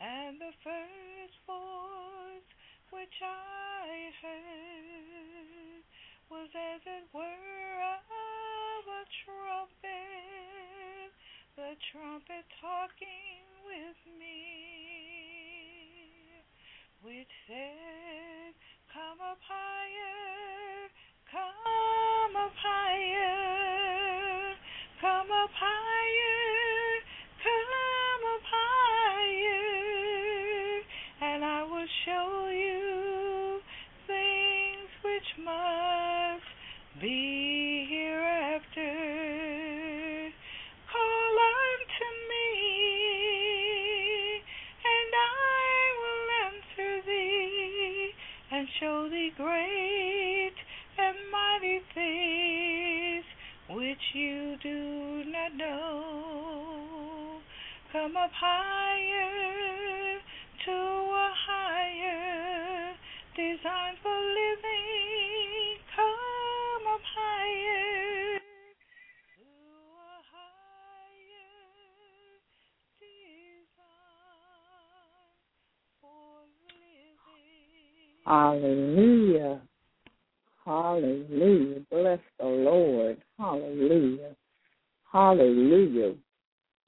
And the first voice which I heard was as it were of a trumpet, the trumpet talking with me, which said, Come up higher, come up higher, come up higher, you do not know. Come up higher to a higher design for living. Come up higher to a higher design for living. Hallelujah. Hallelujah. Bless the Lord. Hallelujah. Hallelujah.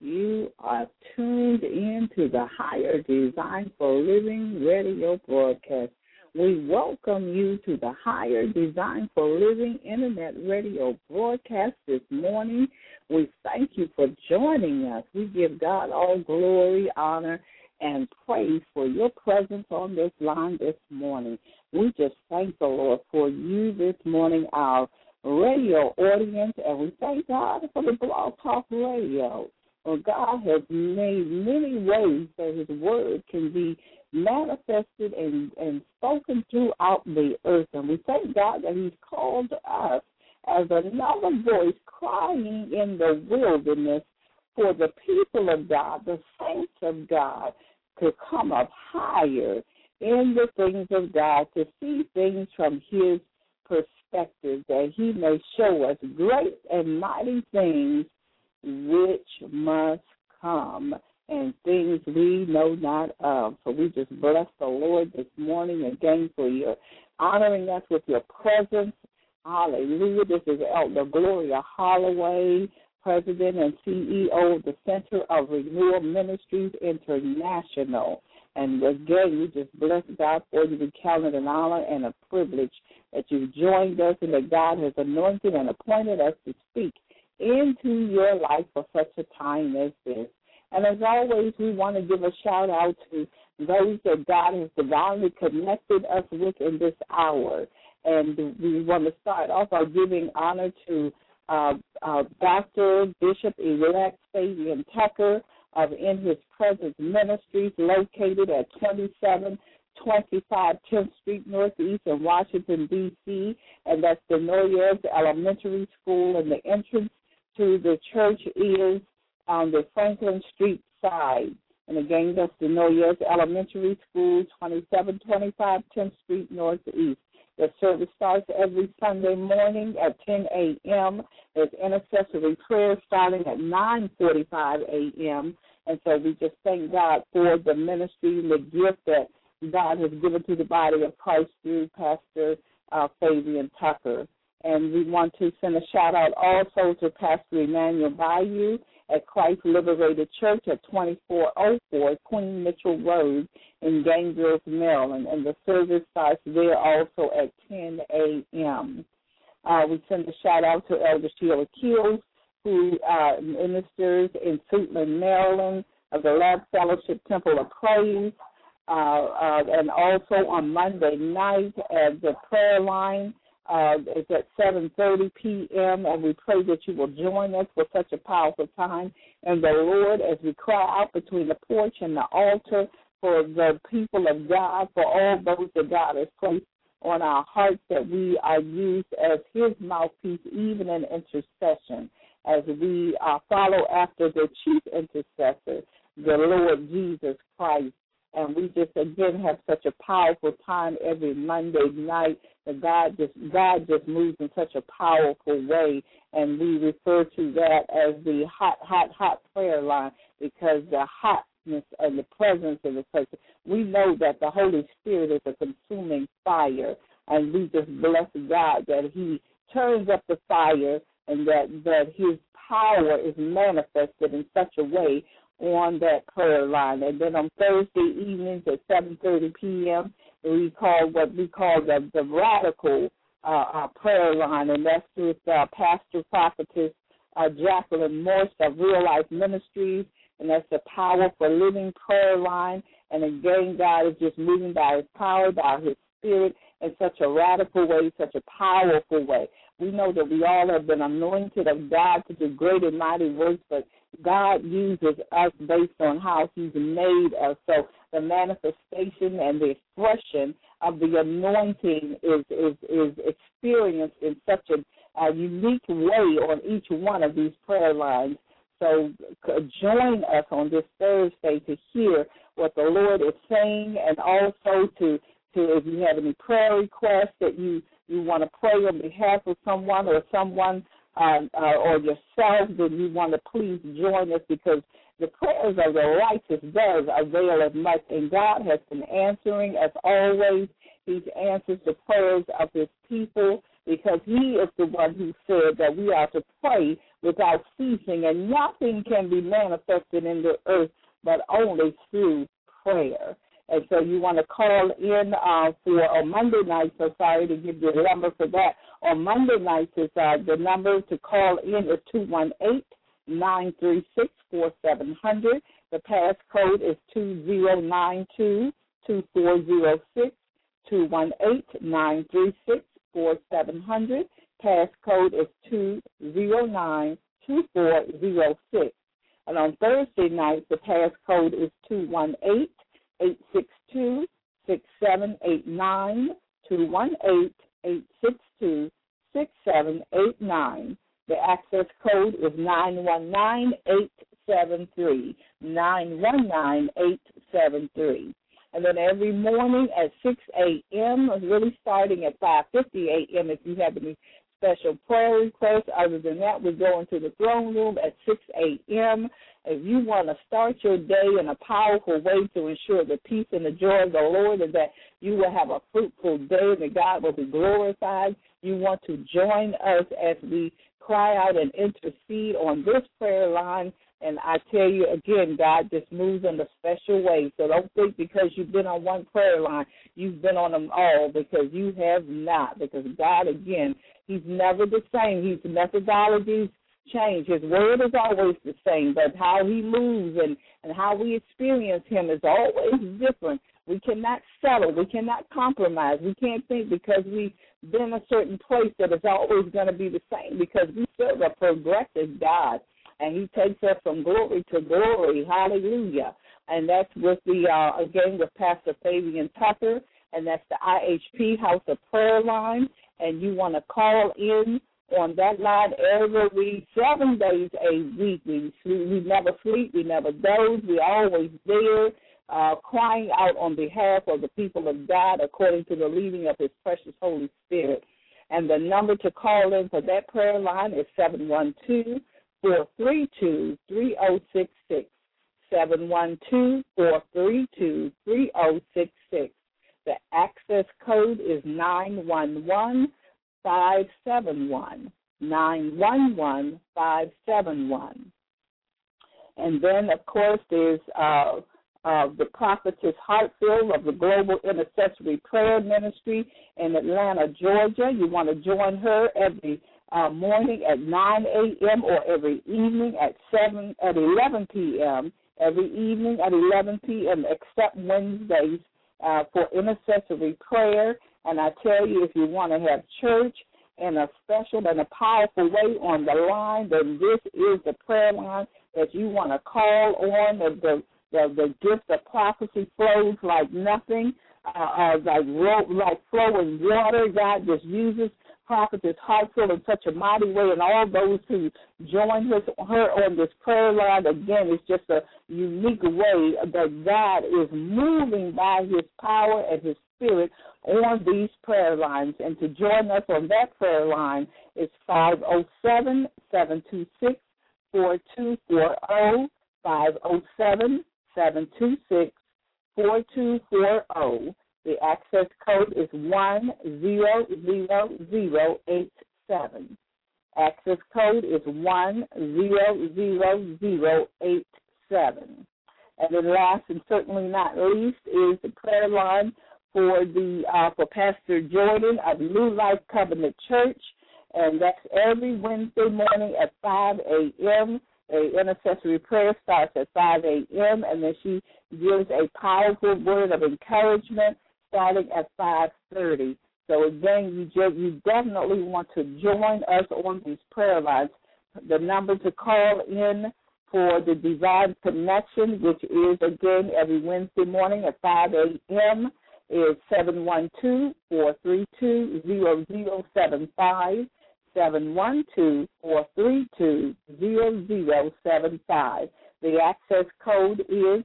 You are tuned in to the Higher Design for Living radio broadcast. We welcome you to the Higher Design for Living internet radio broadcast this morning. We thank you for joining us. We give God all glory, honor, and praise for your presence on this line this morning. We just thank the Lord for you this morning, our radio audience, and we thank God for the Blog Talk Radio. Well, God has made many ways that His Word can be manifested and, and spoken throughout the earth. And we thank God that He's called us as another voice crying in the wilderness for the people of God, the saints of God, to come up higher in the things of God, to see things from His perspective, that He may show us great and mighty things which must come and things we know not of. So we just bless the Lord this morning again for your honoring us with your presence. Hallelujah. This is Elder Gloria Holloway, President and CEO of the Center of Renewal Ministries International. And again, we just bless God for you. We count it an honor and a privilege that you've joined us and that God has anointed and appointed us to speak into your life for such a time as this. And as always, we want to give a shout out to those that God has divinely connected us with in this hour. And we want to start off by giving honor to uh, uh, Dr. Bishop Elect Fabian Tucker of In His Presence Ministries, located at 2725 10th Street Northeast in Washington, D.C., and that's the Noyes Elementary School, and the entrance to the church is on the Franklin Street side. And again, that's the Noyes Elementary School, 2725 10th Street Northeast. The service starts every Sunday morning at 10 a.m. There's intercessory prayer starting at 9:45 a.m. And so we just thank God for the ministry and the gift that God has given to the body of Christ through Pastor uh, Fabian Tucker. And we want to send a shout out also to Pastor Emmanuel Bayou at Christ Liberated Church at 2404 Queen Mitchell Road in Gainesville, Maryland. And the service starts there also at 10 a.m. Uh, we send a shout out to Elder Sheila Keels, who uh, ministers in Suitland, Maryland, of the Lab Fellowship Temple of Praise. Uh, uh, and also on Monday night at the prayer line uh, it's at 7:30 p.m. and we pray that you will join us for such a powerful time. And the Lord, as we cry out between the porch and the altar for the people of God, for all those that God has placed on our hearts, that we are used as His mouthpiece, even in intercession, as we uh, follow after the chief intercessor, the Lord Jesus Christ. And we just again have such a powerful time every Monday night that God just God just moves in such a powerful way, and we refer to that as the hot, hot, hot prayer line because the hotness and the presence of the person. We know that the Holy Spirit is a consuming fire, and we just bless God that He turns up the fire and that that His power is manifested in such a way on that prayer line. And then on Thursday evenings at 7:30 p.m we call what we call the the radical uh, uh, prayer line, and that's with uh, Pastor Prophetess uh, Jacqueline Morse of Real Life Ministries, and that's the Power for Living prayer line. And again, God is just moving by His power, by His Spirit, in such a radical way, such a powerful way. We know that we all have been anointed of God to do great and mighty works, but God uses us based on how He's made us. So the manifestation and the expression of the anointing is is is experienced in such a, a unique way on each one of these prayer lines. So join us on this Thursday to hear what the Lord is saying, and also to to if you have any prayer requests that you you want to pray on behalf of someone or someone uh, uh, or yourself, then you want to please join us because the prayers of the righteous does avail as much, and God has been answering as always. He answers the prayers of His people because He is the one who said that we are to pray without ceasing, and nothing can be manifested in the earth but only through prayer. And so you want to call in uh, for on Monday night. So sorry to give you the number for that. On Monday nights is uh, the number to call in is two one eight nine three six four seven hundred. The passcode is two zero nine two two four zero six two one eight nine three six four seven hundred. Passcode is two zero nine two four zero six. And on Thursday night, the passcode is two one eight 862 6789 218 862 6789. The access code is 919873. 919873. And then every morning at 6 a.m., really starting at 5.50 a.m. if you have any special prayer requests. Other than that, we go into the throne room at 6 a.m. If you want to start your day in a powerful way to ensure the peace and the joy of the Lord and that you will have a fruitful day and that God will be glorified, you want to join us as we cry out and intercede on this prayer line. And I tell you again, God just moves in a special way. So don't think because you've been on one prayer line, you've been on them all because you have not. Because God, again, He's never the same. His methodologies change. His word is always the same, but how he moves and, and how we experience him is always different. We cannot settle. We cannot compromise. We can't think because we've been a certain place that it's always going to be the same because we serve a progressive God and he takes us from glory to glory. Hallelujah. And that's with the, uh, again, with Pastor Fabian Tucker, and that's the IHP House of Prayer line and you want to call in on that line every seven days a week. We we never sleep, we never doze, we're always there, uh, crying out on behalf of the people of God according to the leading of His precious Holy Spirit. And the number to call in for that prayer line is seven one two four three two three zero six six. Seven one two four three two three zero six six. The access code is 911 571. 911 571. And then, of course, there's uh, uh, the prophetess Hartfield of the Global Intercessory Prayer Ministry in Atlanta, Georgia. You want to join her every uh, morning at 9 a.m. or every evening at 7 at 11 p.m. Every evening at 11 p.m. except Wednesdays uh, for intercessory prayer. And I tell you, if you want to have church in a special and a powerful way on the line, then this is the prayer line that you want to call on. The, the the, the gift of prophecy flows like nothing, uh, uh, like like flowing water. God just uses prophetess Hartfield in such a mighty way, and all those who join his, her on this prayer line again, it's just a unique way that God is moving by His power and His Spirit on these prayer lines. And to join us on that prayer line is five zero oh seven seven two six four two four zero five zero oh seven 726 4240. The access code is 100087. Access code is 100087. And then last and certainly not least is the prayer line for the uh, for Pastor Jordan of New Life Covenant Church, and that's every Wednesday morning at 5 a.m a intercessory prayer starts at 5 a.m. and then she gives a powerful word of encouragement starting at 5:30. So again, you just, you definitely want to join us on these prayer lines. The number to call in for the Divine Connection, which is again every Wednesday morning at 5 a.m., is 712 432 0075 seven one two four three two zero zero seven five. The access code is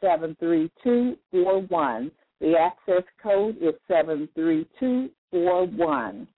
seven three two four one. The access code is seven three two four one.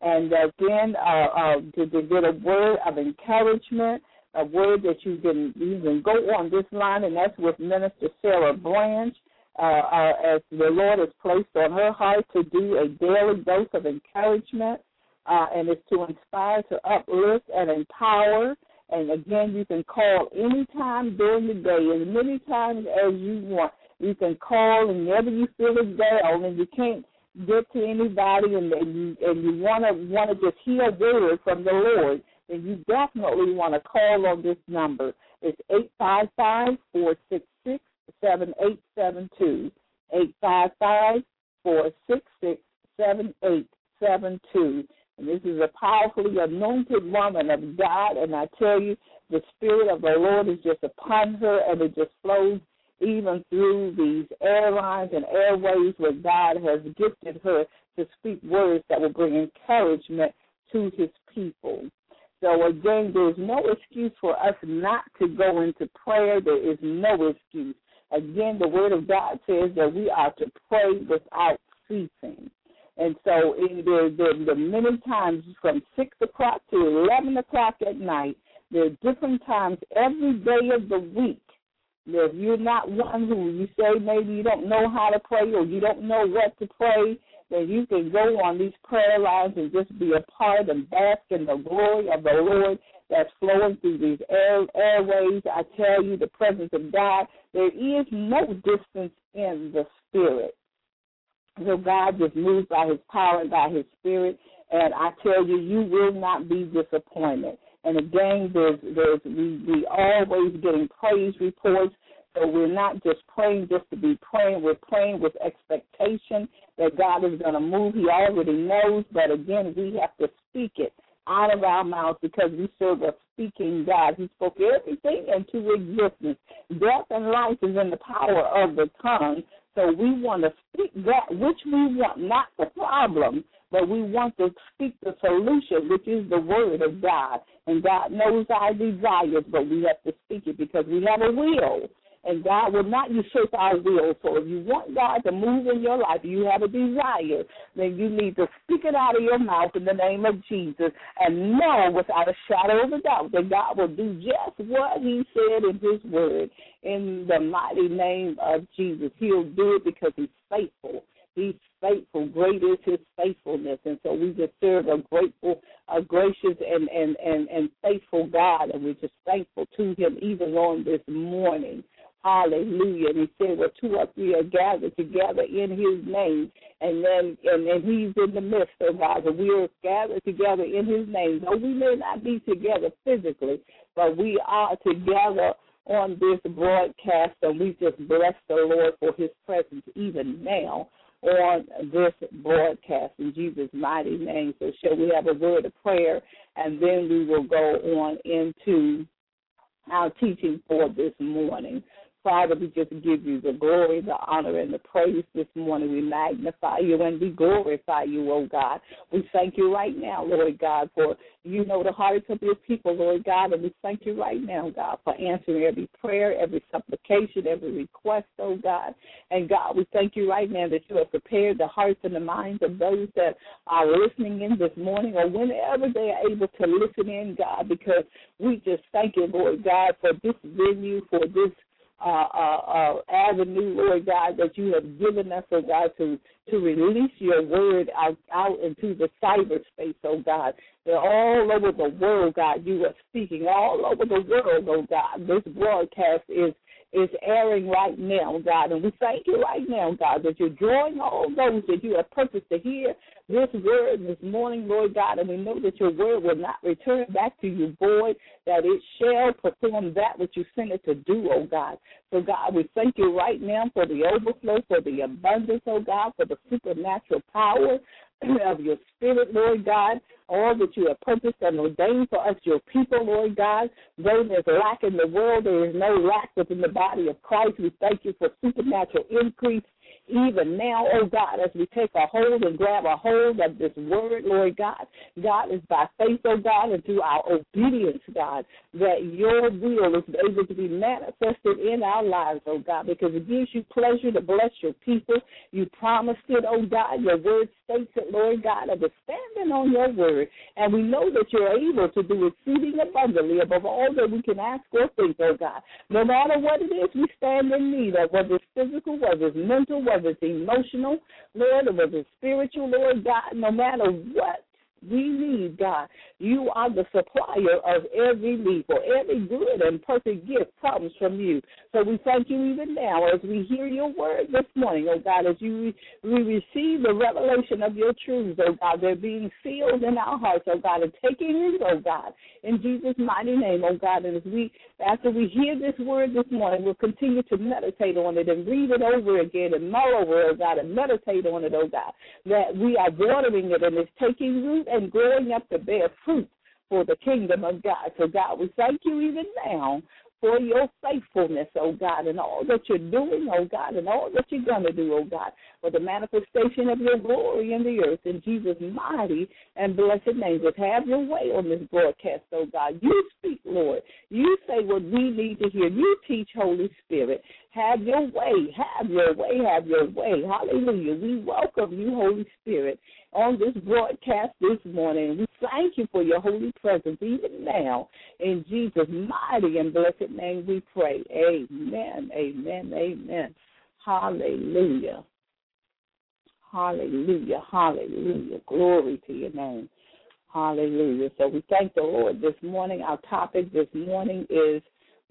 And again, uh, uh, to, to get a word of encouragement, a word that you can can go on this line, and that's with Minister Sarah Branch. Uh, uh, as the Lord has placed on her heart to do a daily dose of encouragement uh, and it's to inspire, to uplift, and empower. And again, you can call anytime during the day, as many times as you want. You can call whenever you feel it's down, and you can't get to anybody, and, and you and you want to want to just hear a word from the Lord, then you definitely want to call on this number. It's eight five five four six six seven eight seven two. Eight five five four six six seven eight seven two. And this is a powerfully anointed woman of God, and I tell you, the Spirit of the Lord is just upon her, and it just flows even through these airlines and airways where God has gifted her to speak words that will bring encouragement to his people. So again, there's no excuse for us not to go into prayer. There is no excuse. Again, the word of God says that we are to pray without ceasing. And so in the, the, the many times from 6 o'clock to 11 o'clock at night, there are different times every day of the week. If you're not one who you say maybe you don't know how to pray or you don't know what to pray, then you can go on these prayer lines and just be a part and bask in the glory of the Lord that's flowing through these air, airways. I tell you, the presence of God, there is no distance in the spirit. So God just moves by his power and by his spirit. And I tell you, you will not be disappointed. And again, there's, there's, we, we always getting praise reports. So we're not just praying just to be praying. We're praying with expectation that God is going to move. He already knows. But again, we have to speak it out of our mouths because we serve a speaking God. He spoke everything into existence. Death and life is in the power of the tongue. So we want to speak that which we want, not the problem, but we want to speak the solution, which is the word of God. And God knows our desires, but we have to speak it because we have a will and God will not usurp our will. So if you want God to move in your life, you have a desire, then you need to speak it out of your mouth in the name of Jesus and know without a shadow of a doubt that God will do just what He said in His word in the mighty name of Jesus. He'll do it because He's faithful. He's faithful. Great is his faithfulness. And so we just serve a grateful a gracious and, and, and, and faithful God, and we're just thankful to Him even on this morning. Hallelujah. And he said, Well, two or three are gathered together in his name. And then and, and he's in the midst of God. And we are gathered together in his name. Though we may not be together physically, but we are together on this broadcast and we just bless the Lord for his presence even now on this broadcast in Jesus' mighty name. So shall we have a word of prayer and then we will go on into our teaching for this morning. Father, we just give you the glory, the honor, and the praise this morning. We magnify you and we glorify you, oh God. We thank you right now, Lord God, for you know the hearts of your people, Lord God, and we thank you right now, God, for answering every prayer, every supplication, every request, oh God. And God, we thank you right now that you have prepared the hearts and the minds of those that are listening in this morning or whenever they are able to listen in, God, because we just thank you, Lord God, for this venue, for this uh, uh, uh, avenue, Lord God, that you have given us, oh God, to to release your word out, out into the cyberspace, oh God. They're all over the world, God. You are speaking all over the world, oh God. This broadcast is is airing right now, God. And we thank you right now, God, that you're drawing all those that you have purposed to hear this word this morning, Lord God. And we know that your word will not return back to you void, that it shall perform that which you sent it to do, oh God. So, God, we thank you right now for the overflow, for the abundance, oh God, for the supernatural power of your spirit, Lord God all that you have purposed and ordained for us, your people, Lord God. Though there's lack in the world, there is no lack within the body of Christ. We thank you for supernatural increase even now, oh God, as we take a hold and grab a hold of this word, Lord God. God is by faith, oh God, and through our obedience, God, that your will is able to be manifested in our lives, oh God, because it gives you pleasure to bless your people. You promised it, oh God. Your word states it, Lord God, of standing on your word. And we know that you're able to do exceeding abundantly above all that we can ask or think, oh God. No matter what it is we stand in need of, whether it's physical, whether it's mental, whether it's emotional, Lord, or whether it's spiritual, Lord God, no matter what we need, God. You are the supplier of every need, for every good and perfect gift comes from you. So we thank you even now as we hear your word this morning, oh God, as you we receive the revelation of your truths, oh God. They're being sealed in our hearts, oh God, and taking root, oh God, in Jesus' mighty name, oh God. And as we after we hear this word this morning, we'll continue to meditate on it and read it over again and mull over oh God, and meditate on it, oh God. That we are watering it and it's taking root and growing up to bear fruit for the kingdom of God. So, God, we thank you even now for your faithfulness, oh God, and all that you're doing, oh God, and all that you're going to do, oh God, for the manifestation of your glory in the earth. In Jesus' mighty and blessed name, just have your way on this broadcast, oh God. You speak, Lord. You say what we need to hear. You teach, Holy Spirit. Have your way. Have your way. Have your way. Hallelujah. We welcome you, Holy Spirit on this broadcast this morning. We thank you for your holy presence even now. In Jesus' mighty and blessed name we pray. Amen, amen, amen. Hallelujah. Hallelujah, hallelujah. Glory to your name. Hallelujah. So we thank the Lord this morning. Our topic this morning is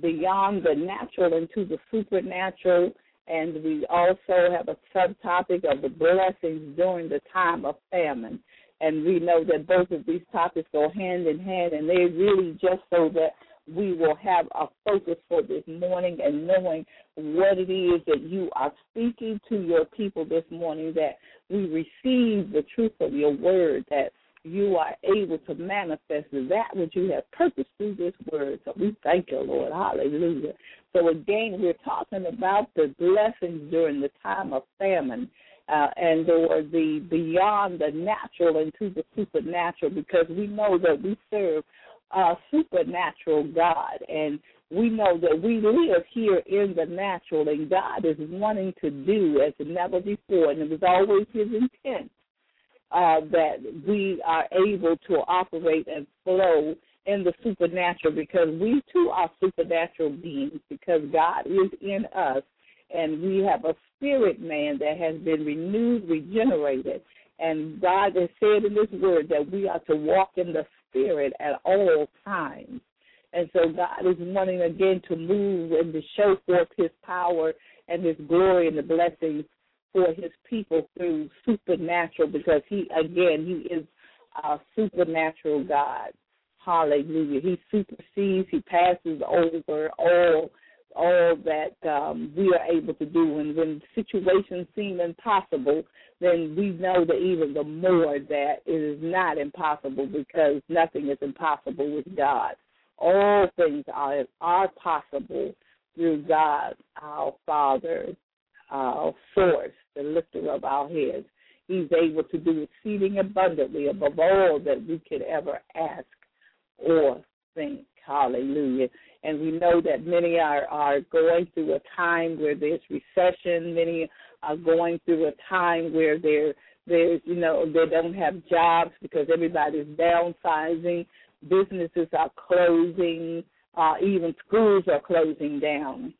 beyond the natural into the supernatural and we also have a subtopic of the blessings during the time of famine. And we know that both of these topics go hand in hand, and they're really just so that we will have a focus for this morning and knowing what it is that you are speaking to your people this morning, that we receive the truth of your word, that you are able to manifest that which you have purposed through this word. So we thank you, Lord. Hallelujah. So again, we're talking about the blessings during the time of famine. Uh, and or the beyond the natural into the supernatural because we know that we serve a supernatural God and we know that we live here in the natural and God is wanting to do as never before and it was always his intent uh, that we are able to operate and flow in the supernatural because we too are supernatural beings because God is in us and we have a spirit man that has been renewed, regenerated, And God has said in this Word that we are to walk in the Spirit at all times. And so God is wanting again to move and to show forth His power and His glory and the blessings for His people through supernatural because He, again, He is a supernatural God. Hallelujah. He supersedes, He passes over all all that um, we are able to do. And when situations seem impossible, then we know that even the more that it is not impossible because nothing is impossible with God. All things are are possible through God, our Father, our source, the lifter of our heads. He's able to do exceeding abundantly above all that we could ever ask or think. Hallelujah. And we know that many are, are going through a time where there's recession. Many are going through a time where there there's you know they don't have jobs because everybody's downsizing. Businesses are closing. Uh, even schools are closing down.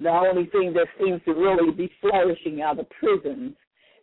The only thing that seems to really be flourishing are the prisons,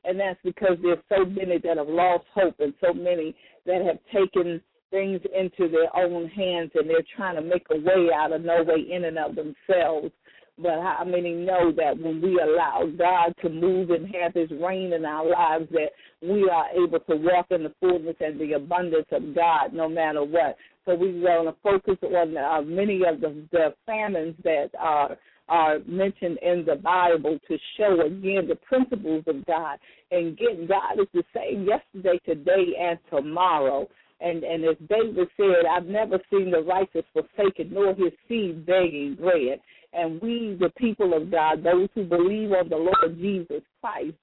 and that's because there's so many that have lost hope and so many that have taken things into their own hands and they're trying to make a way out of no way in and of themselves. But how many know that when we allow God to move and have His reign in our lives, that we are able to walk in the fullness and the abundance of God, no matter what. So we want to focus on uh, many of the, the famines that are are mentioned in the Bible to show again the principles of God. And again, God is the same yesterday, today, and tomorrow. And and as David said, I've never seen the righteous forsaken, nor his seed begging bread. And we, the people of God, those who believe on the Lord Jesus Christ,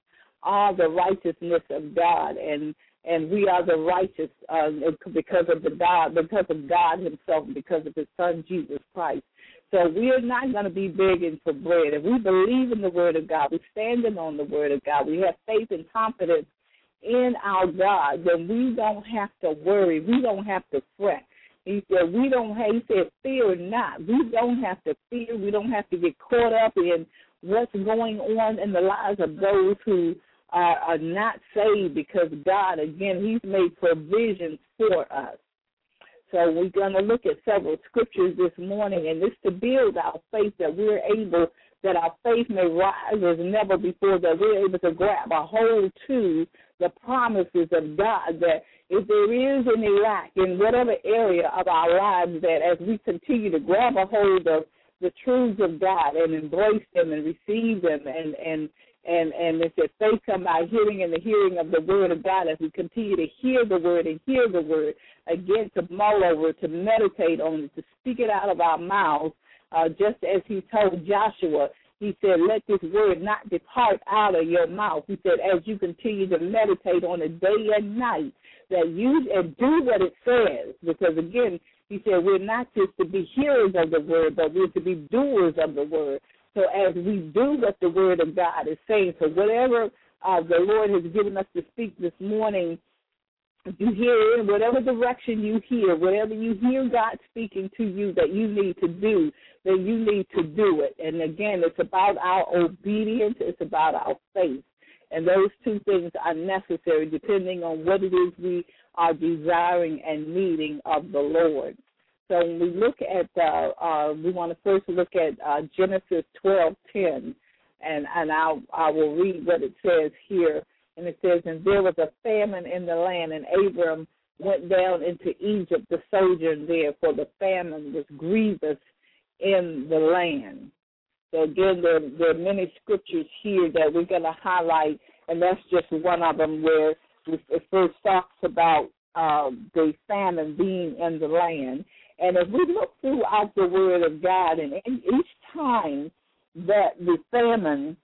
are the righteousness of God, and and we are the righteous uh, because of the God, because of God Himself, because of His Son Jesus Christ. So we are not going to be begging for bread. If we believe in the Word of God, we're standing on the Word of God. We have faith and confidence in our God, then we don't have to worry. We don't have to fret. He said, we don't have, he said, fear not. We don't have to fear. We don't have to get caught up in what's going on in the lives of those who are, are not saved because God, again, he's made provisions for us. So we're going to look at several scriptures this morning, and this to build our faith that we're able, that our faith may rise as never before, that we're able to grab a hold to the promises of God, that if there is any lack in whatever area of our lives, that as we continue to grab a hold of the truths of God and embrace them and receive them and and and and it says faith come by hearing and the hearing of the word of God as we continue to hear the word and hear the word again to mull over to meditate on it to speak it out of our mouths uh, just as he told Joshua he said, Let this word not depart out of your mouth. He said, As you continue to meditate on it day and night, that you and do what it says. Because again, he said, We're not just to be hearers of the word, but we're to be doers of the word. So as we do what the word of God is saying, so whatever uh, the Lord has given us to speak this morning, if you hear in whatever direction you hear, whatever you hear God speaking to you that you need to do, then you need to do it. And again, it's about our obedience, it's about our faith. And those two things are necessary depending on what it is we are desiring and needing of the Lord. So when we look at, uh, uh, we want to first look at uh, Genesis twelve ten, and and I'll, I will read what it says here. And it says, and there was a famine in the land, and Abram went down into Egypt to sojourn there, for the famine was grievous in the land. So again, there, there are many scriptures here that we're going to highlight, and that's just one of them where it first talks about uh, the famine being in the land. And if we look throughout the Word of God, and each time that the famine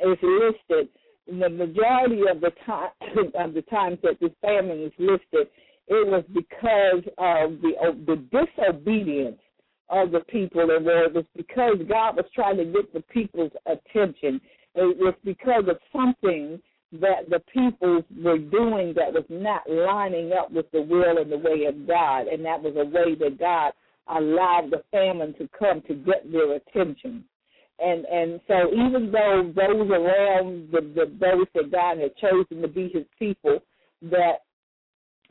is listed, the majority of the time of the times that the famine is listed, it was because of the the disobedience of the people, and it was because God was trying to get the people's attention. It was because of something that the people were doing that was not lining up with the will and the way of God, and that was a way that God allowed the famine to come to get their attention. And and so even though those around the, the those that God had chosen to be His people, that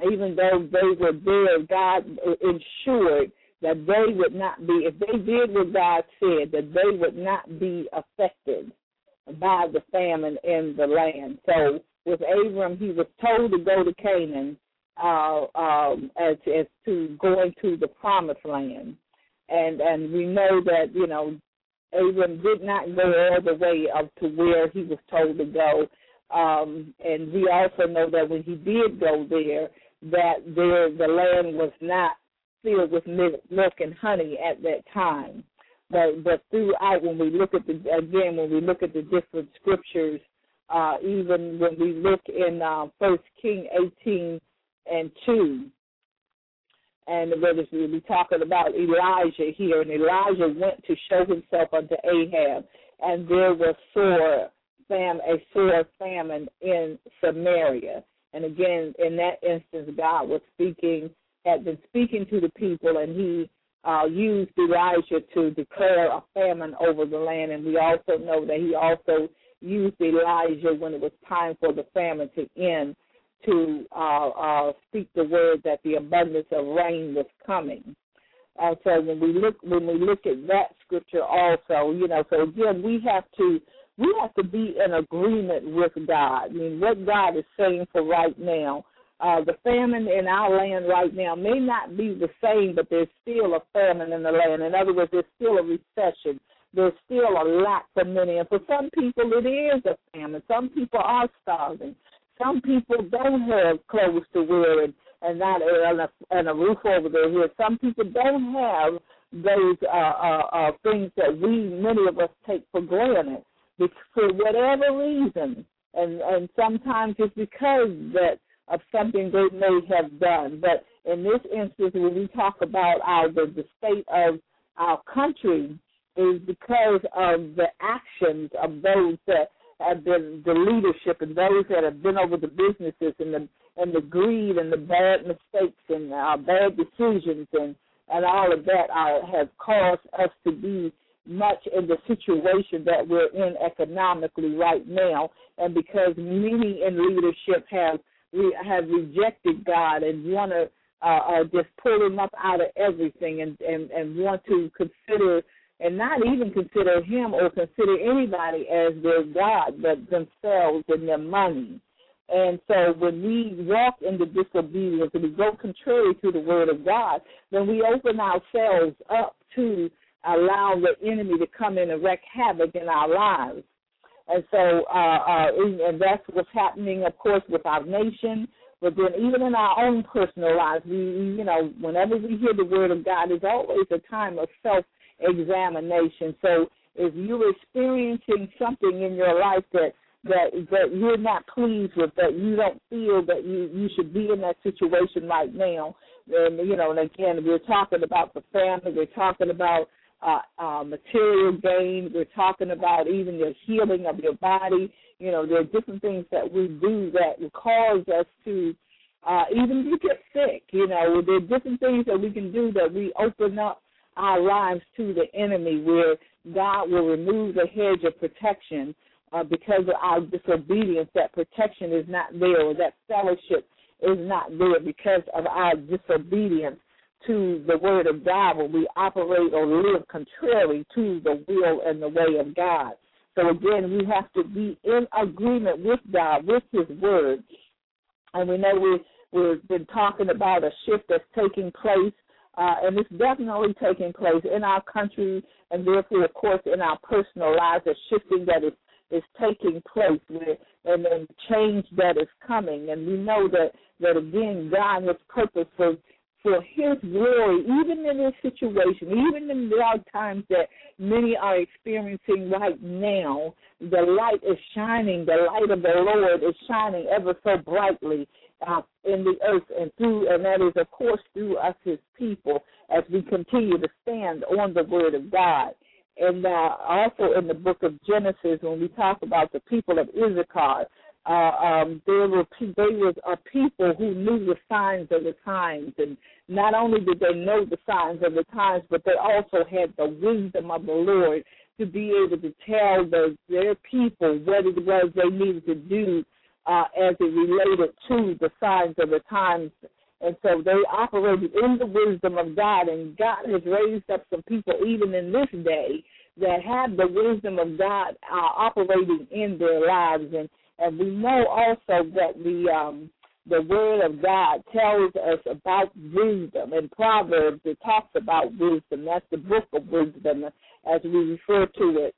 even though they were there, God ensured that they would not be, if they did what God said, that they would not be affected by the famine in the land. So with Abram, he was told to go to Canaan uh, um, as, as to going to the promised land. And and we know that you know Abram did not go all the way up to where he was told to go. Um, and we also know that when he did go there, that there the land was not filled with milk and honey at that time. But but throughout, when we look at the again, when we look at the different scriptures, uh, even when we look in uh, First King eighteen and two, and we're be talking about Elijah here, and Elijah went to show himself unto Ahab, and there was sore fam a sore famine in Samaria. And again, in that instance, God was speaking, had been speaking to the people, and He uh, used Elijah to declare a famine over the land. And we also know that He also used Elijah when it was time for the famine to end to uh, uh, speak the word that the abundance of rain was coming. Uh, so when we look when we look at that scripture also, you know, so again we have to we have to be in agreement with God. I mean, what God is saying for right now. Uh, the famine in our land right now may not be the same, but there's still a famine in the land. In other words, there's still a recession. There's still a lack for many. And for some people, it is a famine. Some people are starving. Some people don't have clothes to wear and, and not and a, and a roof over their head. Some people don't have those uh, uh, uh, things that we, many of us, take for granted for whatever reason. And and sometimes it's because that of something they may have done. But in this instance, when we talk about our the, the state of our country, is because of the actions of those that have been the leadership and those that have been over the businesses and the and the greed and the bad mistakes and uh, bad decisions and and all of that are, have caused us to be much in the situation that we're in economically right now, and because many in leadership have have rejected God and want to uh, uh, just pull him up out of everything and, and and want to consider and not even consider him or consider anybody as their God, but themselves and their money. And so when we walk in the disobedience and we go contrary to the word of God, then we open ourselves up to allow the enemy to come in and wreak havoc in our lives. And so, uh, uh, and that's what's happening, of course, with our nation, but then even in our own personal lives, we, you know, whenever we hear the word of God, it's always a time of self examination. So if you're experiencing something in your life that that that you're not pleased with, that you don't feel that you you should be in that situation right now, then you know, and again, we're talking about the family, we're talking about uh, uh, material gain, we're talking about even the healing of your body. You know, there are different things that we do that will cause us to uh, even to get sick. You know, there are different things that we can do that we open up our lives to the enemy, where God will remove the hedge of protection uh, because of our disobedience. That protection is not there, or that fellowship is not there because of our disobedience to the word of God when we operate or live contrary to the will and the way of God. So again, we have to be in agreement with God, with His word. And we know we we've been talking about a shift that's taking place uh, and it's definitely taking place in our country, and therefore, of course, in our personal lives. A shifting that is is taking place, and then change that is coming. And we know that that again, God has purpose for for His glory, even in this situation, even in the dark times that many are experiencing right now. The light is shining. The light of the Lord is shining ever so brightly uh, in the earth and through, and that is, of course, through us, His people, as we continue to stand on the Word of God. And uh, also in the book of Genesis, when we talk about the people of Issachar, uh, um, there were they were a people who knew the signs of the times, and not only did they know the signs of the times, but they also had the wisdom of the Lord to be able to tell the, their people what it was they needed to do uh, as it related to the signs of the times. And so they operated in the wisdom of God, and God has raised up some people even in this day that have the wisdom of God uh, operating in their lives. And, and we know also that the um, the Word of God tells us about wisdom. In Proverbs, it talks about wisdom. That's the book of wisdom, as we refer to it,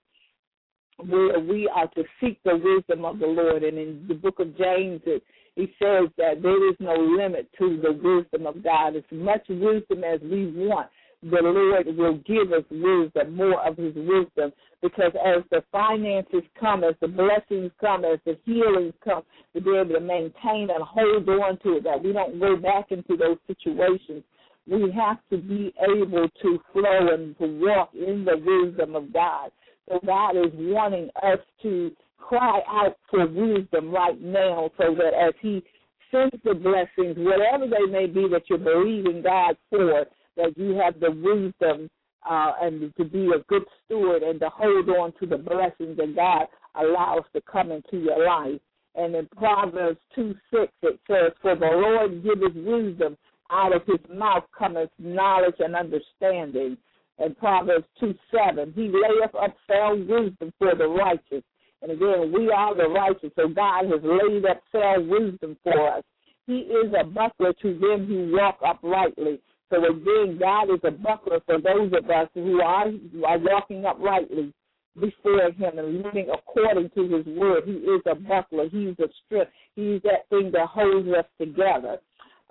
where we are to seek the wisdom of the Lord. And in the book of James, it, he says that there is no limit to the wisdom of God. As much wisdom as we want, the Lord will give us wisdom, more of His wisdom, because as the finances come, as the blessings come, as the healings come, to be able to maintain and hold on to it, that we don't go back into those situations. We have to be able to flow and to walk in the wisdom of God. So God is wanting us to cry out for wisdom right now so that as He sends the blessings, whatever they may be that you're believing God for, that you have the wisdom uh, and to be a good steward and to hold on to the blessings that God allows to come into your life. And in Proverbs 2 6, it says, For the Lord giveth wisdom, out of his mouth cometh knowledge and understanding. And Proverbs 2 7, He layeth up sound wisdom for the righteous. And again, we are the righteous, so God has laid up sound wisdom for us. He is a buckler to them who walk uprightly. So again, God is a buckler for those of us who are, who are walking uprightly before Him and living according to His word. He is a buckler. He's a strength. He's that thing that holds us together.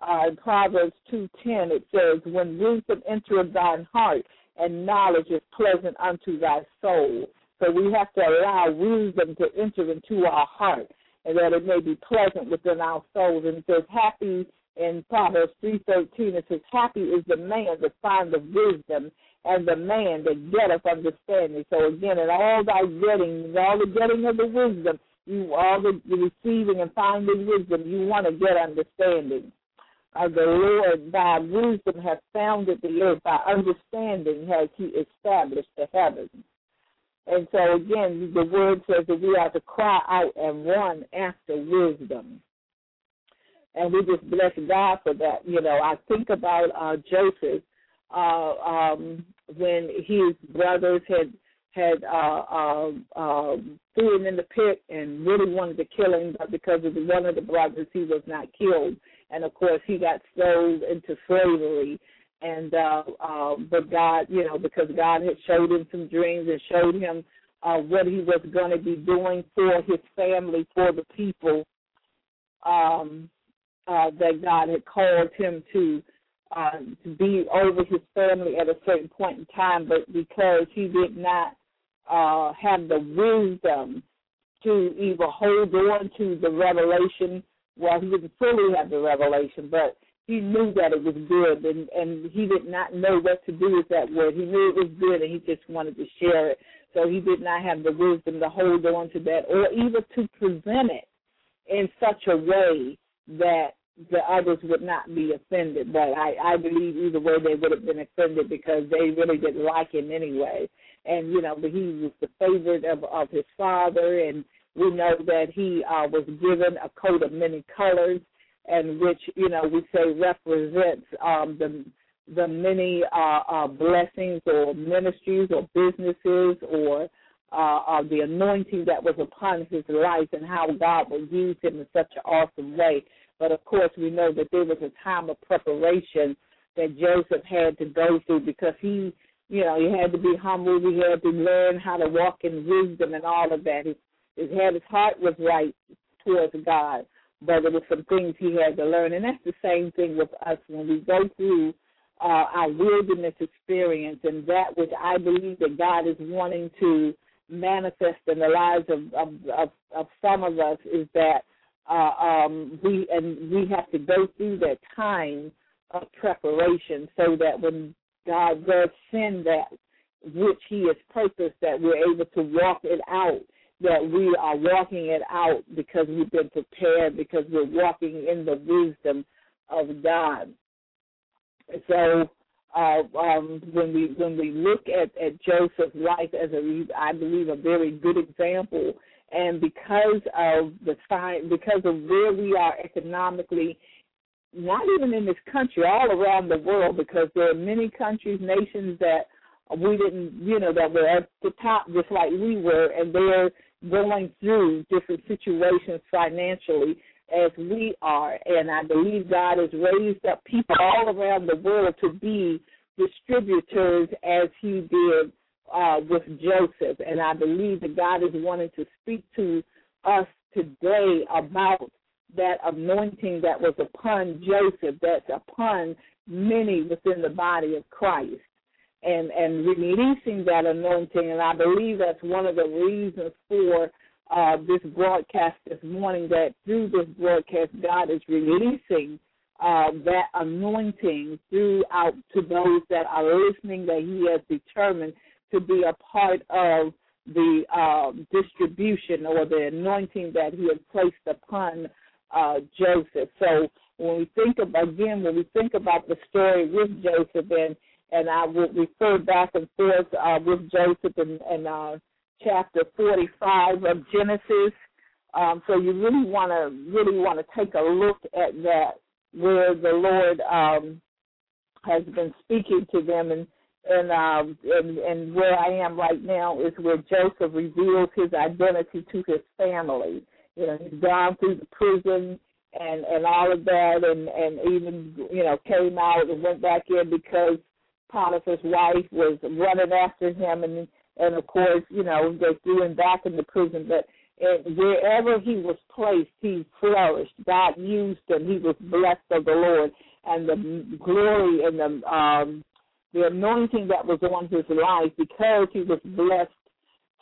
Uh, in Proverbs two ten, it says, "When wisdom entereth thine heart, and knowledge is pleasant unto thy soul." So we have to allow wisdom to enter into our heart, and that it may be pleasant within our souls. And it says, "Happy in Proverbs 3.13, it says, Happy is the man that findeth wisdom and the man that getteth understanding. So again, in all thy getting, in all the getting of the wisdom, you all the, the receiving and finding wisdom, you want to get understanding. Uh, the Lord by wisdom hath founded the earth, by understanding has he established the heavens. And so again, the word says that we are to cry out and run after wisdom and we just bless God for that. You know, I think about uh, Joseph uh, um, when his brothers had had uh, uh, threw him in the pit and really wanted to kill him, but because of one of the brothers, he was not killed. And of course, he got sold into slavery. And uh, uh, but God, you know, because God had showed him some dreams and showed him uh, what he was going to be doing for his family, for the people. Um, uh, that God had called him to uh, to be over his family at a certain point in time, but because he did not uh, have the wisdom to either hold on to the revelation, well, he didn't fully have the revelation, but he knew that it was good, and and he did not know what to do with that word. He knew it was good, and he just wanted to share it. So he did not have the wisdom to hold on to that, or even to present it in such a way that the others would not be offended. But I, I believe either way they would have been offended because they really didn't like him anyway. And you know, he was the favorite of of his father, and we know that he uh, was given a coat of many colors, and which you know we say represents um, the the many uh, uh, blessings or ministries or businesses or uh, the anointing that was upon his life and how God would use him in such an awesome way. But of course, we know that there was a time of preparation that Joseph had to go through because he, you know, he had to be humble. He had to learn how to walk in wisdom and all of that. His, his head, his heart was right towards God, but there were some things he had to learn. And that's the same thing with us when we go through uh, our wilderness experience and that which I believe that God is wanting to manifest in the lives of, of, of, of some of us is that uh, um, we and we have to go through that time of preparation so that when God does send that which He has purposed, that we're able to walk it out. That we are walking it out because we've been prepared, because we're walking in the wisdom of God. So uh, um, when we when we look at, at Joseph's life as a I believe a very good example, and because of the sign, because of where we are economically, not even in this country, all around the world, because there are many countries, nations that we didn't, you know, that were at the top just like we were, and they're going through different situations financially as we are. And I believe God has raised up people all around the world to be distributors as he did uh, with Joseph. And I believe that God is wanting to speak to us today about that anointing that was upon Joseph, that's upon many within the body of Christ. And and releasing that anointing, and I believe that's one of the reasons for uh, this broadcast this morning. That through this broadcast, God is releasing uh, that anointing throughout to those that are listening. That He has determined to be a part of the uh, distribution or the anointing that He has placed upon uh, Joseph. So when we think of again, when we think about the story with Joseph, and and I will refer back and forth uh, with Joseph and, in uh, chapter 45 of Genesis. Um, so you really want to really want to take a look at that, where the Lord um, has been speaking to them, and and, um, and and where I am right now is where Joseph reveals his identity to his family. You know, he's gone through the prison and and all of that, and and even you know came out and went back in because Potiphar's wife was running after him, and and of course, you know, they threw him back in the prison. But and wherever he was placed, he flourished. God used him. He was blessed of the Lord, and the glory and the um, the anointing that was on his life because he was blessed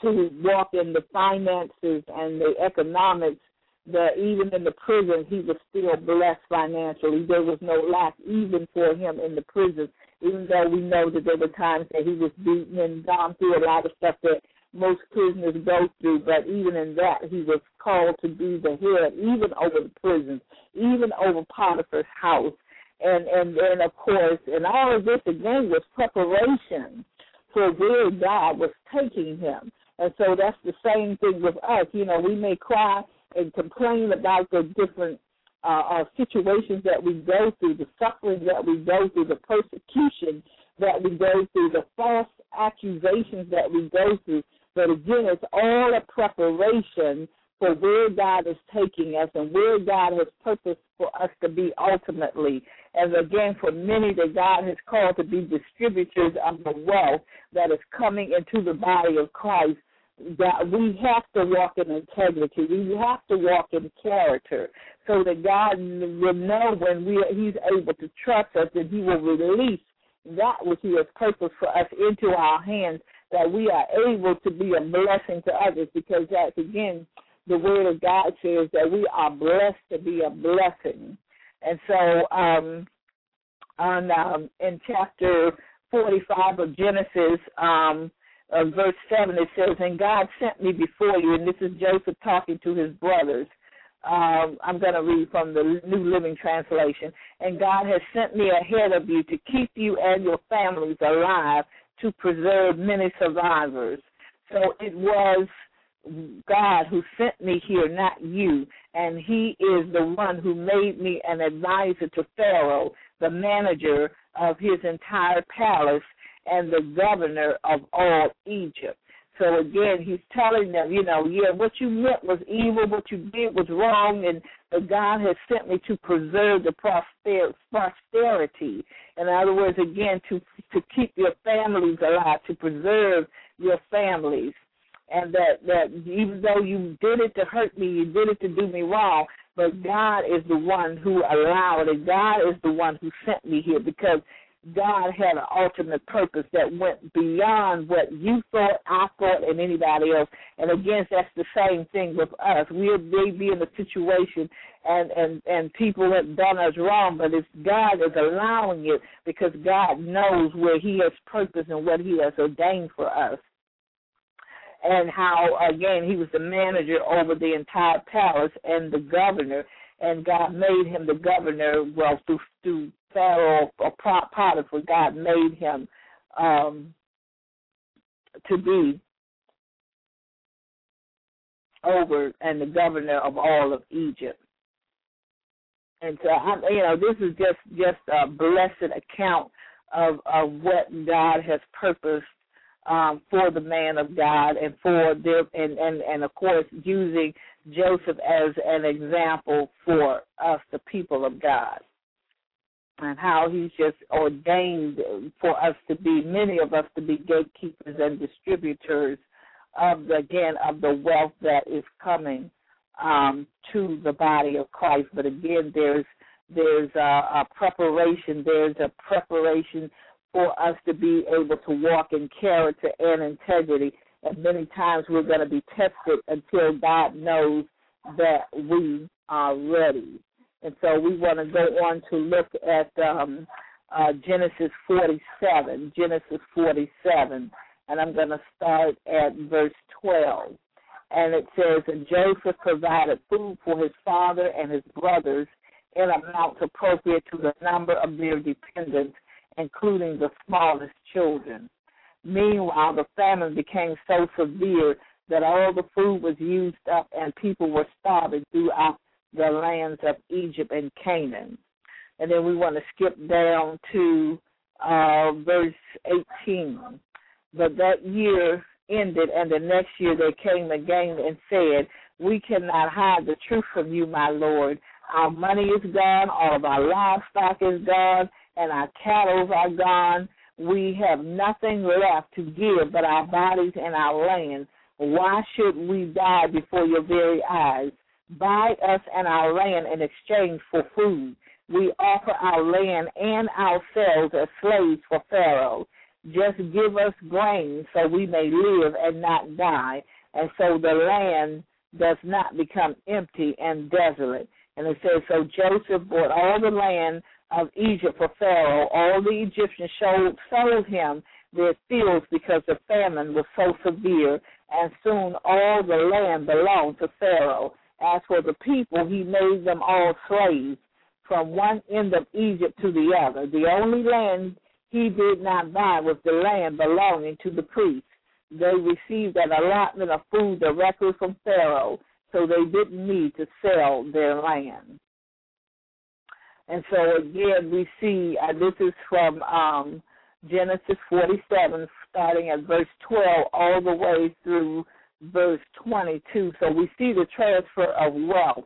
to walk in the finances and the economics. That even in the prison, he was still blessed financially. There was no lack even for him in the prison even though we know that there were times that he was beaten and gone through a lot of stuff that most prisoners go through, but even in that, he was called to be the head, even over the prisons, even over Potiphar's house. And, and, and of course, and all of this again was preparation for where God was taking him. And so that's the same thing with us. You know, we may cry and complain about the different uh, uh, situations that we go through, the suffering that we go through, the persecution that we go through, the false accusations that we go through. But again, it's all a preparation for where God is taking us and where God has purposed for us to be ultimately. And again, for many that God has called to be distributors of the wealth that is coming into the body of Christ that we have to walk in integrity. We have to walk in character so that God will know when we He's able to trust us and He will release that which He has purposed for us into our hands, that we are able to be a blessing to others because that's again the word of God says that we are blessed to be a blessing. And so um on um in chapter forty five of Genesis, um uh, verse 7, it says, And God sent me before you, and this is Joseph talking to his brothers. Um, I'm going to read from the New Living Translation. And God has sent me ahead of you to keep you and your families alive to preserve many survivors. So it was God who sent me here, not you. And He is the one who made me an advisor to Pharaoh, the manager of his entire palace and the governor of all Egypt. So again, he's telling them, you know, yeah, what you meant was evil, what you did was wrong, and but God has sent me to preserve the prosper- prosperity. In other words, again, to to keep your families alive, to preserve your families, and that that even though you did it to hurt me, you did it to do me wrong, but God is the one who allowed it. God is the one who sent me here because God had an ultimate purpose that went beyond what you thought, I thought, and anybody else. And again, that's the same thing with us. We may be in a situation and, and, and people have done us wrong, but it's God is allowing it because God knows where He has purpose and what He has ordained for us. And how, again, He was the manager over the entire palace and the governor and God made him the governor, well, through through Pharaoh or Potiphar, God made him um, to be over and the governor of all of Egypt. And so, you know, this is just just a blessed account of of what God has purposed um, for the man of God and for them, and and and of course using Joseph as an example for us, the people of God, and how He's just ordained for us to be many of us to be gatekeepers and distributors of the, again of the wealth that is coming um, to the body of Christ. But again, there's there's a, a preparation. There's a preparation for us to be able to walk in character and integrity. And many times we're going to be tested until God knows that we are ready. And so we want to go on to look at um, uh, Genesis 47. Genesis 47 and I'm going to start at verse 12. And it says, And Joseph provided food for his father and his brothers in amounts appropriate to the number of their dependents, including the smallest children. Meanwhile, the famine became so severe that all the food was used up and people were starving throughout the lands of Egypt and Canaan. And then we want to skip down to uh, verse 18. But that year ended, and the next year they came again and said, We cannot hide the truth from you, my Lord. Our money is gone, all of our livestock is gone, and our cattle are gone. We have nothing left to give but our bodies and our land. Why should we die before your very eyes? Buy us and our land in exchange for food. We offer our land and ourselves as slaves for Pharaoh. Just give us grain so we may live and not die, and so the land does not become empty and desolate. And it says, So Joseph bought all the land of Egypt for Pharaoh. All the Egyptians sold, sold him their fields because the famine was so severe, and soon all the land belonged to Pharaoh. As for the people, he made them all slaves from one end of Egypt to the other. The only land he did not buy was the land belonging to the priests. They received an allotment of food directly from Pharaoh, so they didn't need to sell their land. And so again, we see uh, this is from um, Genesis 47, starting at verse 12 all the way through verse 22. So we see the transfer of wealth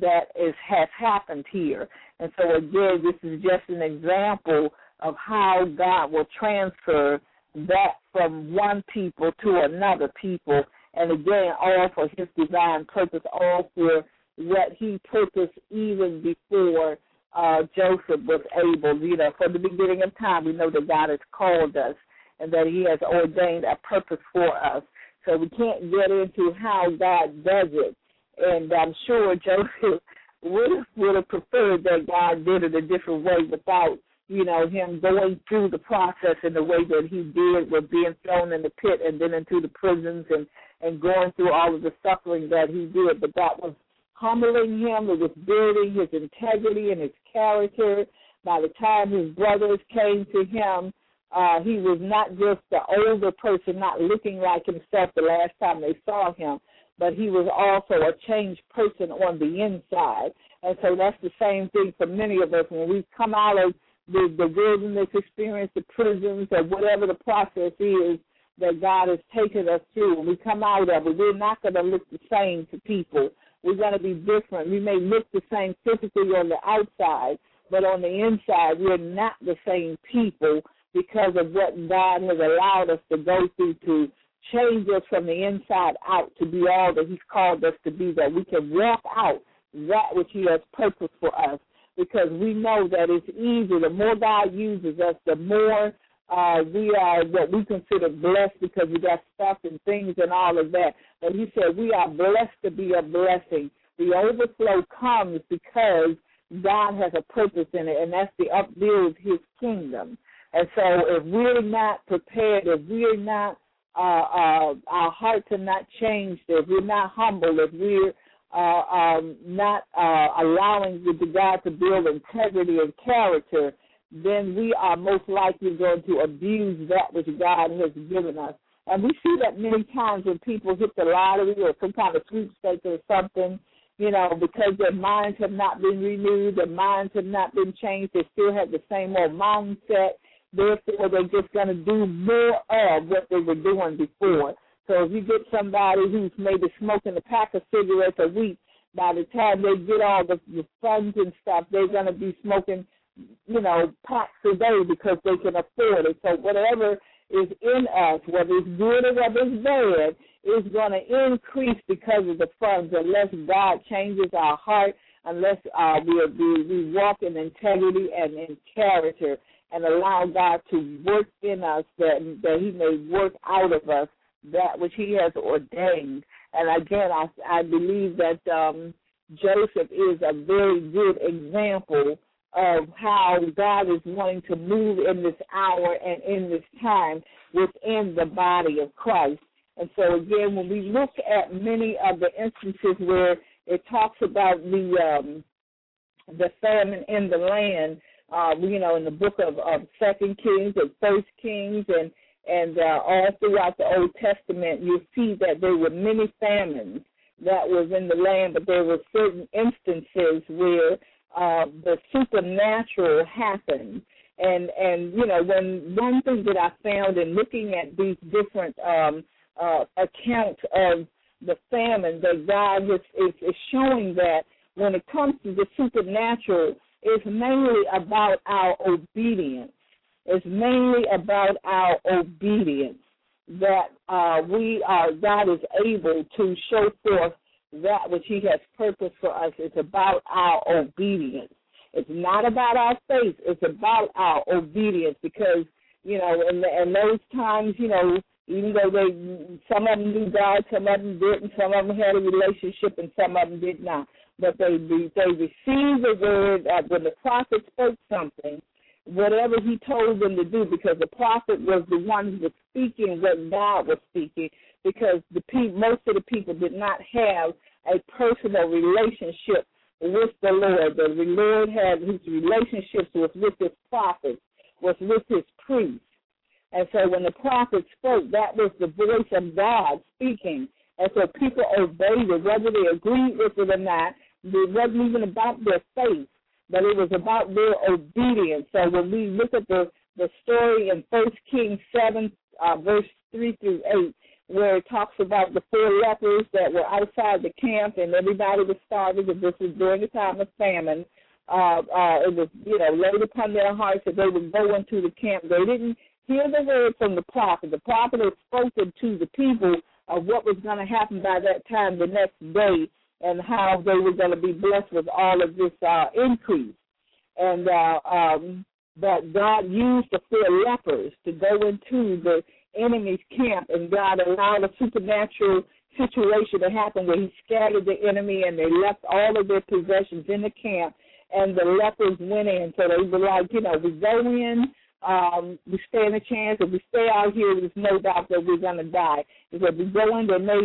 that is has happened here. And so again, this is just an example of how God will transfer that from one people to another people, and again, all for His divine purpose, all for what He purposed even before uh, Joseph was able. You know, from the beginning of time, we know that God has called us and that He has ordained a purpose for us. So we can't get into how God does it. And I'm sure Joseph would have, would have preferred that God did it a different way without you know, him going through the process in the way that he did with being thrown in the pit and then into the prisons and, and going through all of the suffering that he did. But that was humbling him, it was building his integrity and his character. By the time his brothers came to him, uh, he was not just the older person, not looking like himself the last time they saw him, but he was also a changed person on the inside. And so that's the same thing for many of us when we come out of the, the wilderness experience, the prisons, or whatever the process is that God has taken us through. When we come out of it, we're not going to look the same to people. We're going to be different. We may look the same physically on the outside, but on the inside, we're not the same people because of what God has allowed us to go through to change us from the inside out to be all that He's called us to be, that we can walk out that which He has purposed for us because we know that it's easy. The more God uses us, the more uh, we are what we consider blessed because we got stuff and things and all of that. But He said we are blessed to be a blessing. The overflow comes because God has a purpose in it, and that's to upbuild His kingdom. And so, if we're not prepared, if we're not uh, uh, our hearts are not changed, if we're not humble, if we're uh, um, not uh, allowing the God to build integrity and character, then we are most likely going to abuse that which God has given us. And we see that many times when people hit the lottery or some kind of sweepstakes or something, you know, because their minds have not been renewed, their minds have not been changed, they still have the same old mindset. Therefore, they're just going to do more of what they were doing before. So if you get somebody who's maybe smoking a pack of cigarettes a week, by the time they get all the, the funds and stuff, they're going to be smoking, you know, packs a day because they can afford it. So whatever is in us, whether it's good or whether it's bad, is going to increase because of the funds unless God changes our heart, unless uh, we, we, we walk in integrity and in character and allow God to work in us that, that He may work out of us that which He has ordained. And again, I, I believe that um, Joseph is a very good example of how God is wanting to move in this hour and in this time within the body of Christ. And so again, when we look at many of the instances where it talks about the um, the famine in the land, uh, you know, in the book of, of Second Kings and First Kings, and and uh, all throughout the Old Testament, you see that there were many famines that was in the land, but there were certain instances where uh, the supernatural happened. And and you know when one thing that I found in looking at these different um, uh, accounts of the famine that God is, is, is showing that when it comes to the supernatural, it's mainly about our obedience. It's mainly about our obedience that uh, we are God is able to show forth that which He has purposed for us. It's about our obedience. It's not about our faith. It's about our obedience because you know, in, the, in those times, you know, even though they some of them knew God, some of them didn't, some of them had a relationship, and some of them did not. But they they received the word that when the prophet spoke something, whatever he told them to do, because the prophet was the one who was speaking what God was speaking, because the pe- most of the people did not have a personal relationship with the Lord. The Lord had his relationships was with his prophets, was with his priests. And so when the prophet spoke, that was the voice of God speaking. And so people obeyed it, whether they agreed with it or not. It wasn't even about their faith, but it was about their obedience. So when we look at the, the story in First Kings 7, uh, verse 3 through 8, where it talks about the four lepers that were outside the camp and everybody was starving, and this was during the time of famine. Uh, uh, it was, you know, laid upon their hearts that they would go into the camp. They didn't hear the word from the prophet. The prophet had spoken to the people of what was going to happen by that time the next day and how they were going to be blessed with all of this uh, increase. And uh, um, that God used the four lepers to go into the enemy's camp, and God allowed a supernatural situation to happen where He scattered the enemy and they left all of their possessions in the camp, and the lepers went in. So they were like, you know, we go in, um, we stand a chance. If we stay out here, there's no doubt that we're going to die. If we go in, they may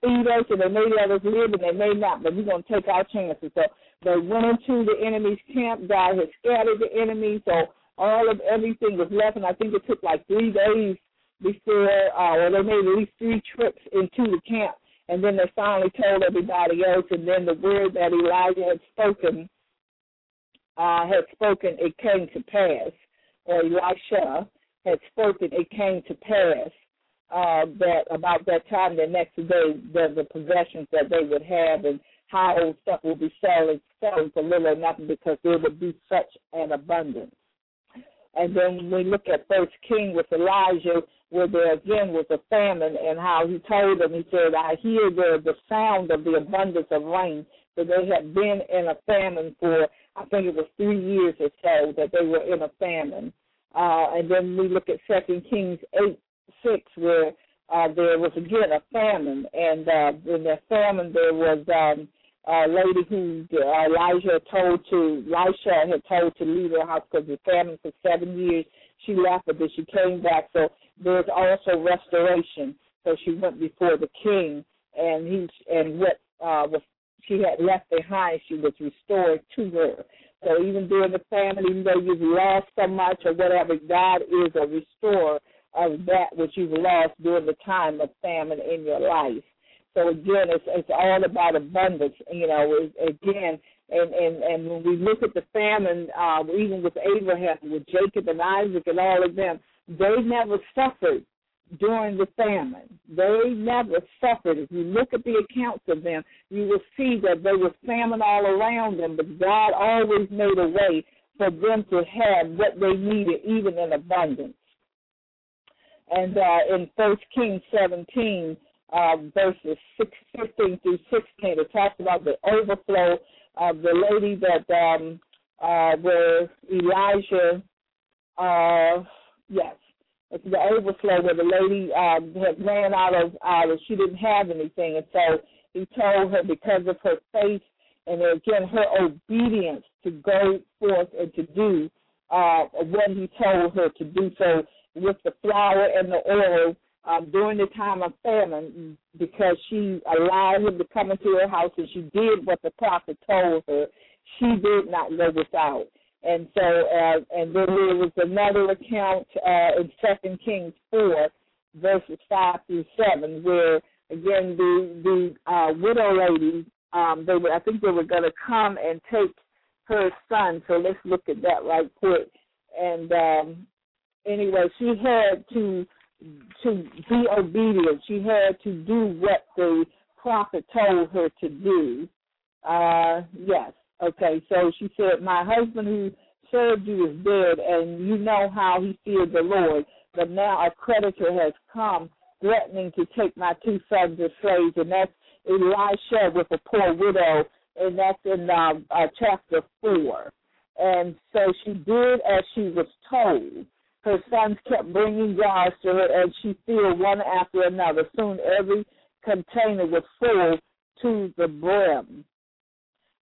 feed us, and they may let us live, and they may not, but we're going to take our chances. So they went into the enemy's camp. God had scattered the enemy, so all of everything was left, and I think it took like three days before, uh, or they made at least three trips into the camp, and then they finally told everybody else, and then the word that Elijah had spoken uh, had spoken, it came to pass or Elisha had spoken, it came to pass uh, that about that time the next day, the, the possessions that they would have and how old stuff will be selling, selling for little or nothing because there would be such an abundance. And then we look at First King with Elijah, where there again was a famine, and how he told them, he said, I hear the, the sound of the abundance of rain. So they had been in a famine for I think it was three years or so that they were in a famine. Uh, and then we look at Second Kings eight six, where uh, there was again a famine, and uh, in that famine there was um, a lady who uh, Elijah told to Elisha had told to leave her house because the famine for seven years. She left, but then she came back. So there's also restoration. So she went before the king, and he and what uh, was she had left behind, she was restored to her. So even during the famine, even though you've lost so much or whatever, God is a restorer of that which you've lost during the time of famine in your life. So again, it's it's all about abundance. You know, again, and and and when we look at the famine, uh, even with Abraham, with Jacob and Isaac and all of them, they never suffered during the famine. They never suffered. If you look at the accounts of them, you will see that there was famine all around them, but God always made a way for them to have what they needed, even in abundance. And uh, in First Kings 17, uh, verses 6, 15 through 16, it talks about the overflow of the lady that um, uh, where Elijah, uh, yes, the overflow where the lady uh, had ran out of, uh, she didn't have anything, and so he told her because of her faith and again her obedience to go forth and to do uh, what he told her to do. So with the flour and the oil um, during the time of famine, because she allowed him to come into her house and she did what the prophet told her, she did not go without. And so, uh, and then there was another account uh, in Second Kings four, verses five through seven, where again the the uh, widow lady, um, they were I think they were going to come and take her son. So let's look at that right quick. And um, anyway, she had to to be obedient. She had to do what the prophet told her to do. Uh, yes. Okay. So she said, "My husband who served you is dead, and you know how he feared the Lord. But now a creditor has come, threatening to take my two sons as slaves, and that's Elisha with a poor widow, and that's in uh, uh, chapter four. And so she did as she was told her sons kept bringing jars to her, and she filled one after another. Soon every container was full to the brim.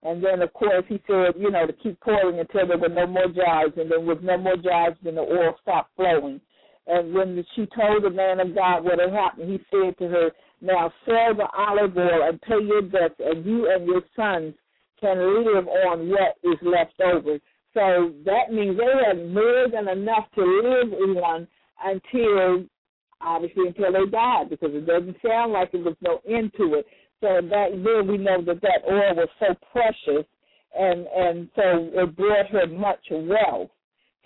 And then, of course, he said, you know, to keep pouring until there were no more jars. And then, with no more jars, then the oil stopped flowing. And when she told the man of God what had happened, he said to her, Now sell the olive oil and pay your debts, and you and your sons can live on what is left over. So that means they had more than enough to live on until, obviously, until they died, because it doesn't sound like there was no end to it. So back then, we know that that oil was so precious, and and so it brought her much wealth,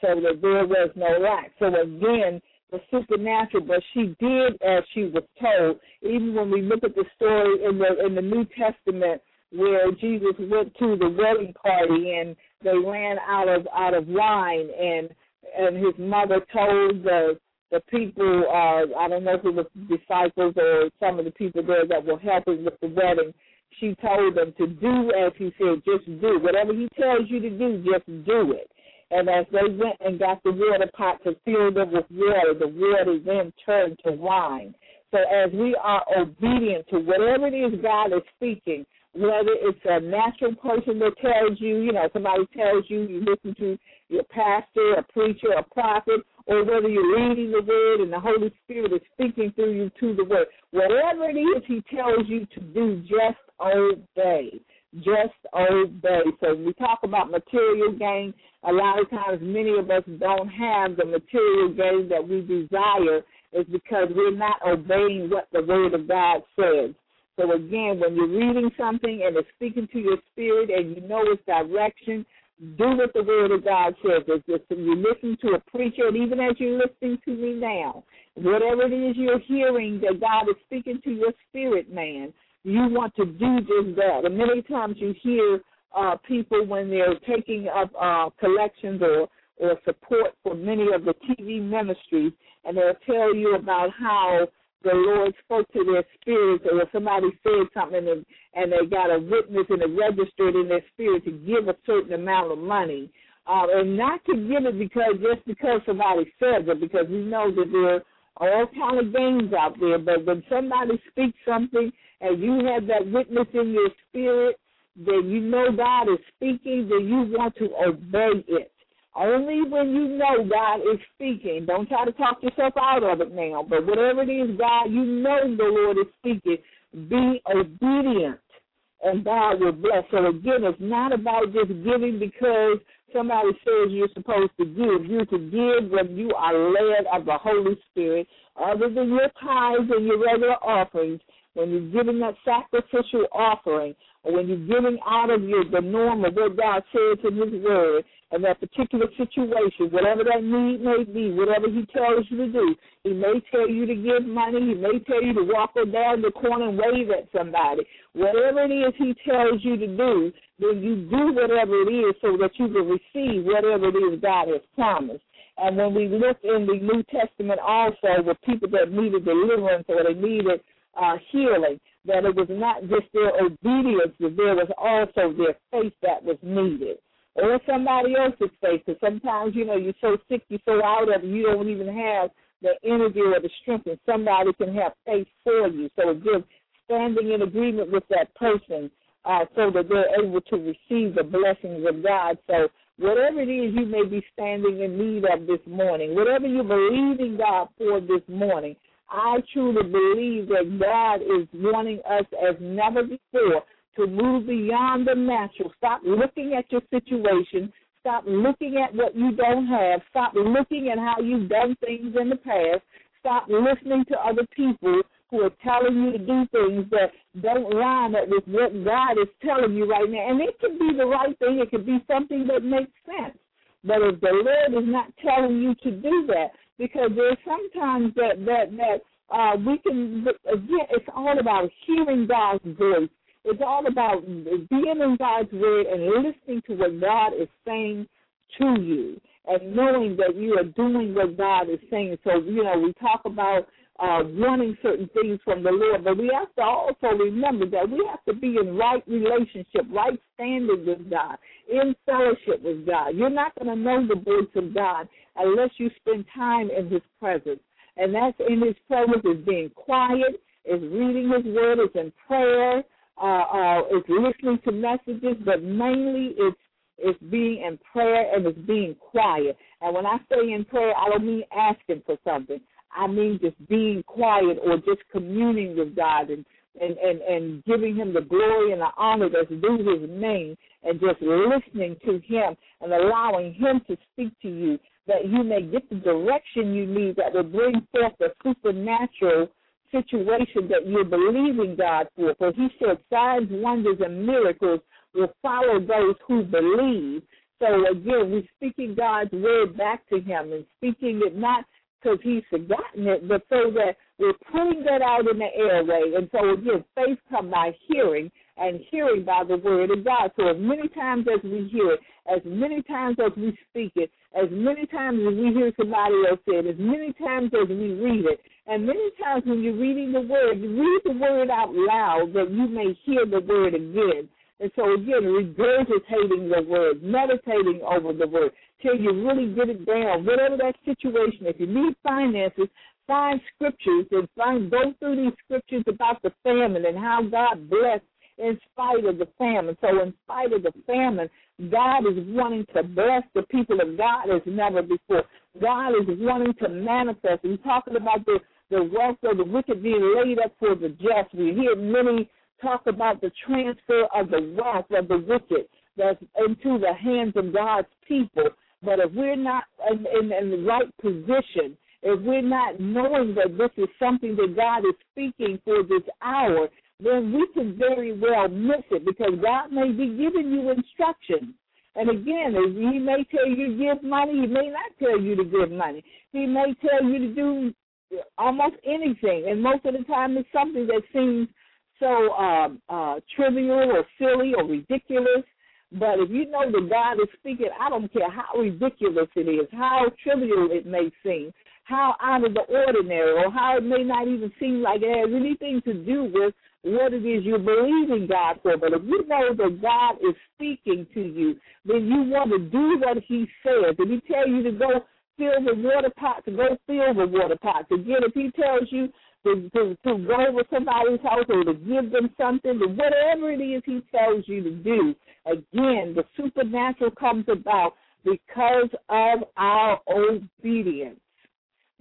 so that there was no lack. So again, the supernatural, but she did as she was told. Even when we look at the story in the in the New Testament where Jesus went to the wedding party and they ran out of out of wine and and his mother told the the people uh I don't know if it was disciples or some of the people there that were helping with the wedding, she told them to do as he said, just do. Whatever he tells you to do, just do it. And as they went and got the water pot to fill them with water, the water then turned to wine. So as we are obedient to whatever it is God is speaking, whether it's a natural person that tells you, you know, somebody tells you, you listen to your pastor, a preacher, a prophet, or whether you're reading the word and the Holy Spirit is speaking through you to the word. Whatever it is he tells you to do, just obey. Just obey. So when we talk about material gain, a lot of times many of us don't have the material gain that we desire is because we're not obeying what the word of God says. So again, when you're reading something and it's speaking to your spirit and you know its direction, do what the Word of God says. If you listen to a preacher, and even as you're listening to me now, whatever it is you're hearing that God is speaking to your spirit, man, you want to do just that. And many times you hear uh, people when they're taking up uh, collections or or support for many of the TV ministries, and they'll tell you about how the Lord spoke to their spirits, or somebody said something and, and they got a witness and it registered in their spirit to give a certain amount of money. Uh, and not to give it because just because somebody says it, because we know that there are all kind of games out there. But when somebody speaks something and you have that witness in your spirit, that you know God is speaking, then you want to obey it. Only when you know God is speaking. Don't try to talk yourself out of it now. But whatever it is, God, you know the Lord is speaking. Be obedient. and God will bless. So again, it's not about just giving because somebody says you're supposed to give. You're to give when you are led of the Holy Spirit, other than your tithes and your regular offerings. When you're giving that sacrificial offering, or when you're giving out of your the norm of what God says in His Word, and that particular situation, whatever that need may be, whatever He tells you to do, He may tell you to give money, He may tell you to walk down the corner and wave at somebody. Whatever it is He tells you to do, then you do whatever it is so that you can receive whatever it is God has promised. And when we look in the New Testament also with people that needed deliverance or they needed uh, healing, that it was not just their obedience, but there was also their faith that was needed. Or somebody else's faith, because sometimes, you know, you're so sick, you're so out of it, you don't even have the energy or the strength, and somebody can have faith for you. So again, standing in agreement with that person uh, so that they're able to receive the blessings of God. So whatever it is you may be standing in need of this morning, whatever you're believing God for this morning, I truly believe that God is wanting us as never before to move beyond the natural. Stop looking at your situation. Stop looking at what you don't have. Stop looking at how you've done things in the past. Stop listening to other people who are telling you to do things that don't line up with what God is telling you right now. And it can be the right thing, it could be something that makes sense. But if the Lord is not telling you to do that, because there's sometimes that that that uh, we can again, it's all about hearing God's voice. It's all about being in God's word and listening to what God is saying to you and knowing that you are doing what God is saying. So, you know, we talk about uh, wanting certain things from the Lord, but we have to also remember that we have to be in right relationship, right standing with God, in fellowship with God. You're not going to know the voice of God unless you spend time in His presence. And that's in His presence is being quiet, is reading His Word, is in prayer, uh, uh, is listening to messages, but mainly it's it's being in prayer and it's being quiet. And when I say in prayer, I don't mean asking for something. I mean just being quiet or just communing with God and and, and, and giving him the glory and the honor that's due his name and just listening to him and allowing him to speak to you that you may get the direction you need that will bring forth the supernatural situation that you're believing God for. For he said signs, wonders, and miracles will follow those who believe. So again, we're speaking God's word back to him and speaking it not because he's forgotten it, but so that we're putting that out in the airway. And so again, faith comes by hearing, and hearing by the word of God. So as many times as we hear it, as many times as we speak it, as many times as we hear somebody else say it, as many times as we read it, and many times when you're reading the word, you read the word out loud that you may hear the word again. And so again, regurgitating the word, meditating over the word, till you really get it down. Whatever that situation, if you need finances, find scriptures and find go through these scriptures about the famine and how God blessed in spite of the famine. So in spite of the famine, God is wanting to bless the people of God as never before. God is wanting to manifest. He's talking about the, the wealth of the wicked being laid up for the just. We hear many talk about the transfer of the wealth of the wicked that's into the hands of God's people. But if we're not in, in, in the right position, if we're not knowing that this is something that God is speaking for this hour, then we can very well miss it because God may be giving you instructions. And again, He may tell you to give money, He may not tell you to give money. He may tell you to do almost anything, and most of the time it's something that seems so um, uh, trivial or silly or ridiculous. But if you know that God is speaking, I don't care how ridiculous it is, how trivial it may seem, how out of the ordinary, or how it may not even seem like it has anything to do with what it is you're believing God for. But if you know that God is speaking to you, then you want to do what He says. If He tells you to go fill the water pot, to go fill the water pot. Again, if He tells you to, to, to go over somebody's house or to give them something, to whatever it is He tells you to do, again, the supernatural comes about because of our obedience.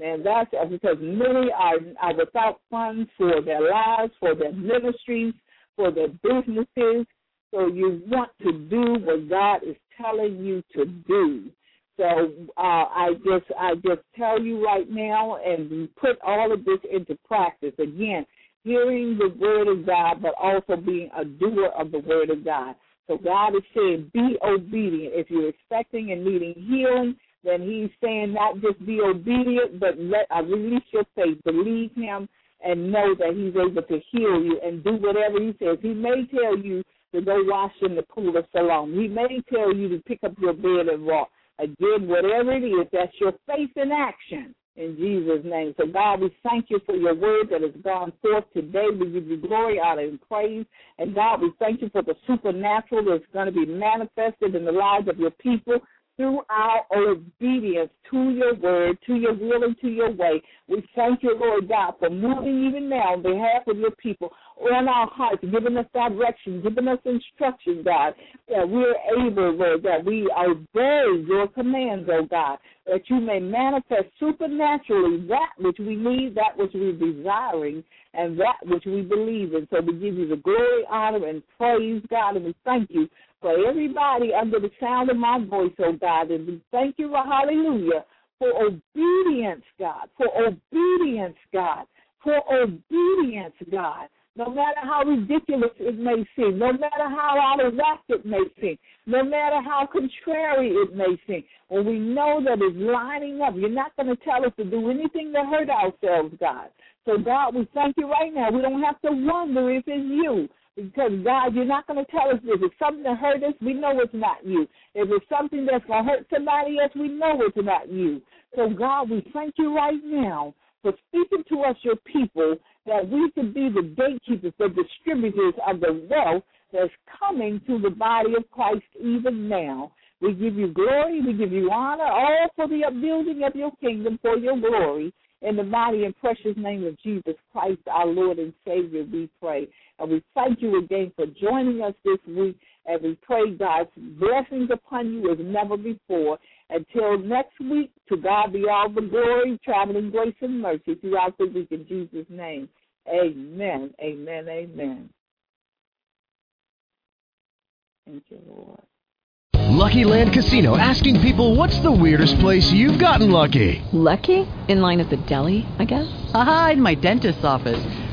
And that's because many are, are without funds for their lives, for their ministries, for their businesses. So you want to do what God is telling you to do. So uh, I just I just tell you right now, and put all of this into practice. Again, hearing the word of God, but also being a doer of the word of God. So God is saying, be obedient. If you're expecting and needing healing, then He's saying not just be obedient, but let uh, release your faith, believe Him, and know that He's able to heal you and do whatever He says. He may tell you to go wash in the pool of Siloam. He may tell you to pick up your bed and walk. Again, whatever it is, that's your faith in action in Jesus' name. So, God, we thank you for your word that has gone forth today. We give you glory, honor, and praise. And, God, we thank you for the supernatural that's going to be manifested in the lives of your people through our obedience to your word, to your will, and to your way. We thank you, Lord God, for moving even now on behalf of your people on our hearts, giving us direction, giving us instruction, God, that we're able, Lord, that we obey your commands, oh God, that you may manifest supernaturally that which we need, that which we're desiring, and that which we believe in. So we give you the glory, honor, and praise, God, and we thank you for everybody under the sound of my voice, oh God. And we thank you, hallelujah, for obedience, God, for obedience, God, for obedience, God. No matter how ridiculous it may seem, no matter how out of whack it may seem, no matter how contrary it may seem, when we know that it's lining up, you're not going to tell us to do anything to hurt ourselves, God. So, God, we thank you right now. We don't have to wonder if it's you. Because God, you're not going to tell us if it's something that hurt us, we know it's not you. If it's something that's going to hurt somebody else, we know it's not you. So God, we thank you right now for speaking to us, your people, that we can be the gatekeepers, the distributors of the wealth that's coming to the body of Christ even now. We give you glory, we give you honor, all for the upbuilding of your kingdom for your glory. In the mighty and precious name of Jesus Christ, our Lord and Savior, we pray. And we thank you again for joining us this week. And we pray God's blessings upon you as never before. Until next week, to God be all the glory, traveling grace and mercy throughout the week in Jesus' name. Amen. Amen. Amen. Thank you, Lord. Lucky Land Casino asking people what's the weirdest place you've gotten lucky? Lucky? In line at the deli, I guess? Aha, in my dentist's office.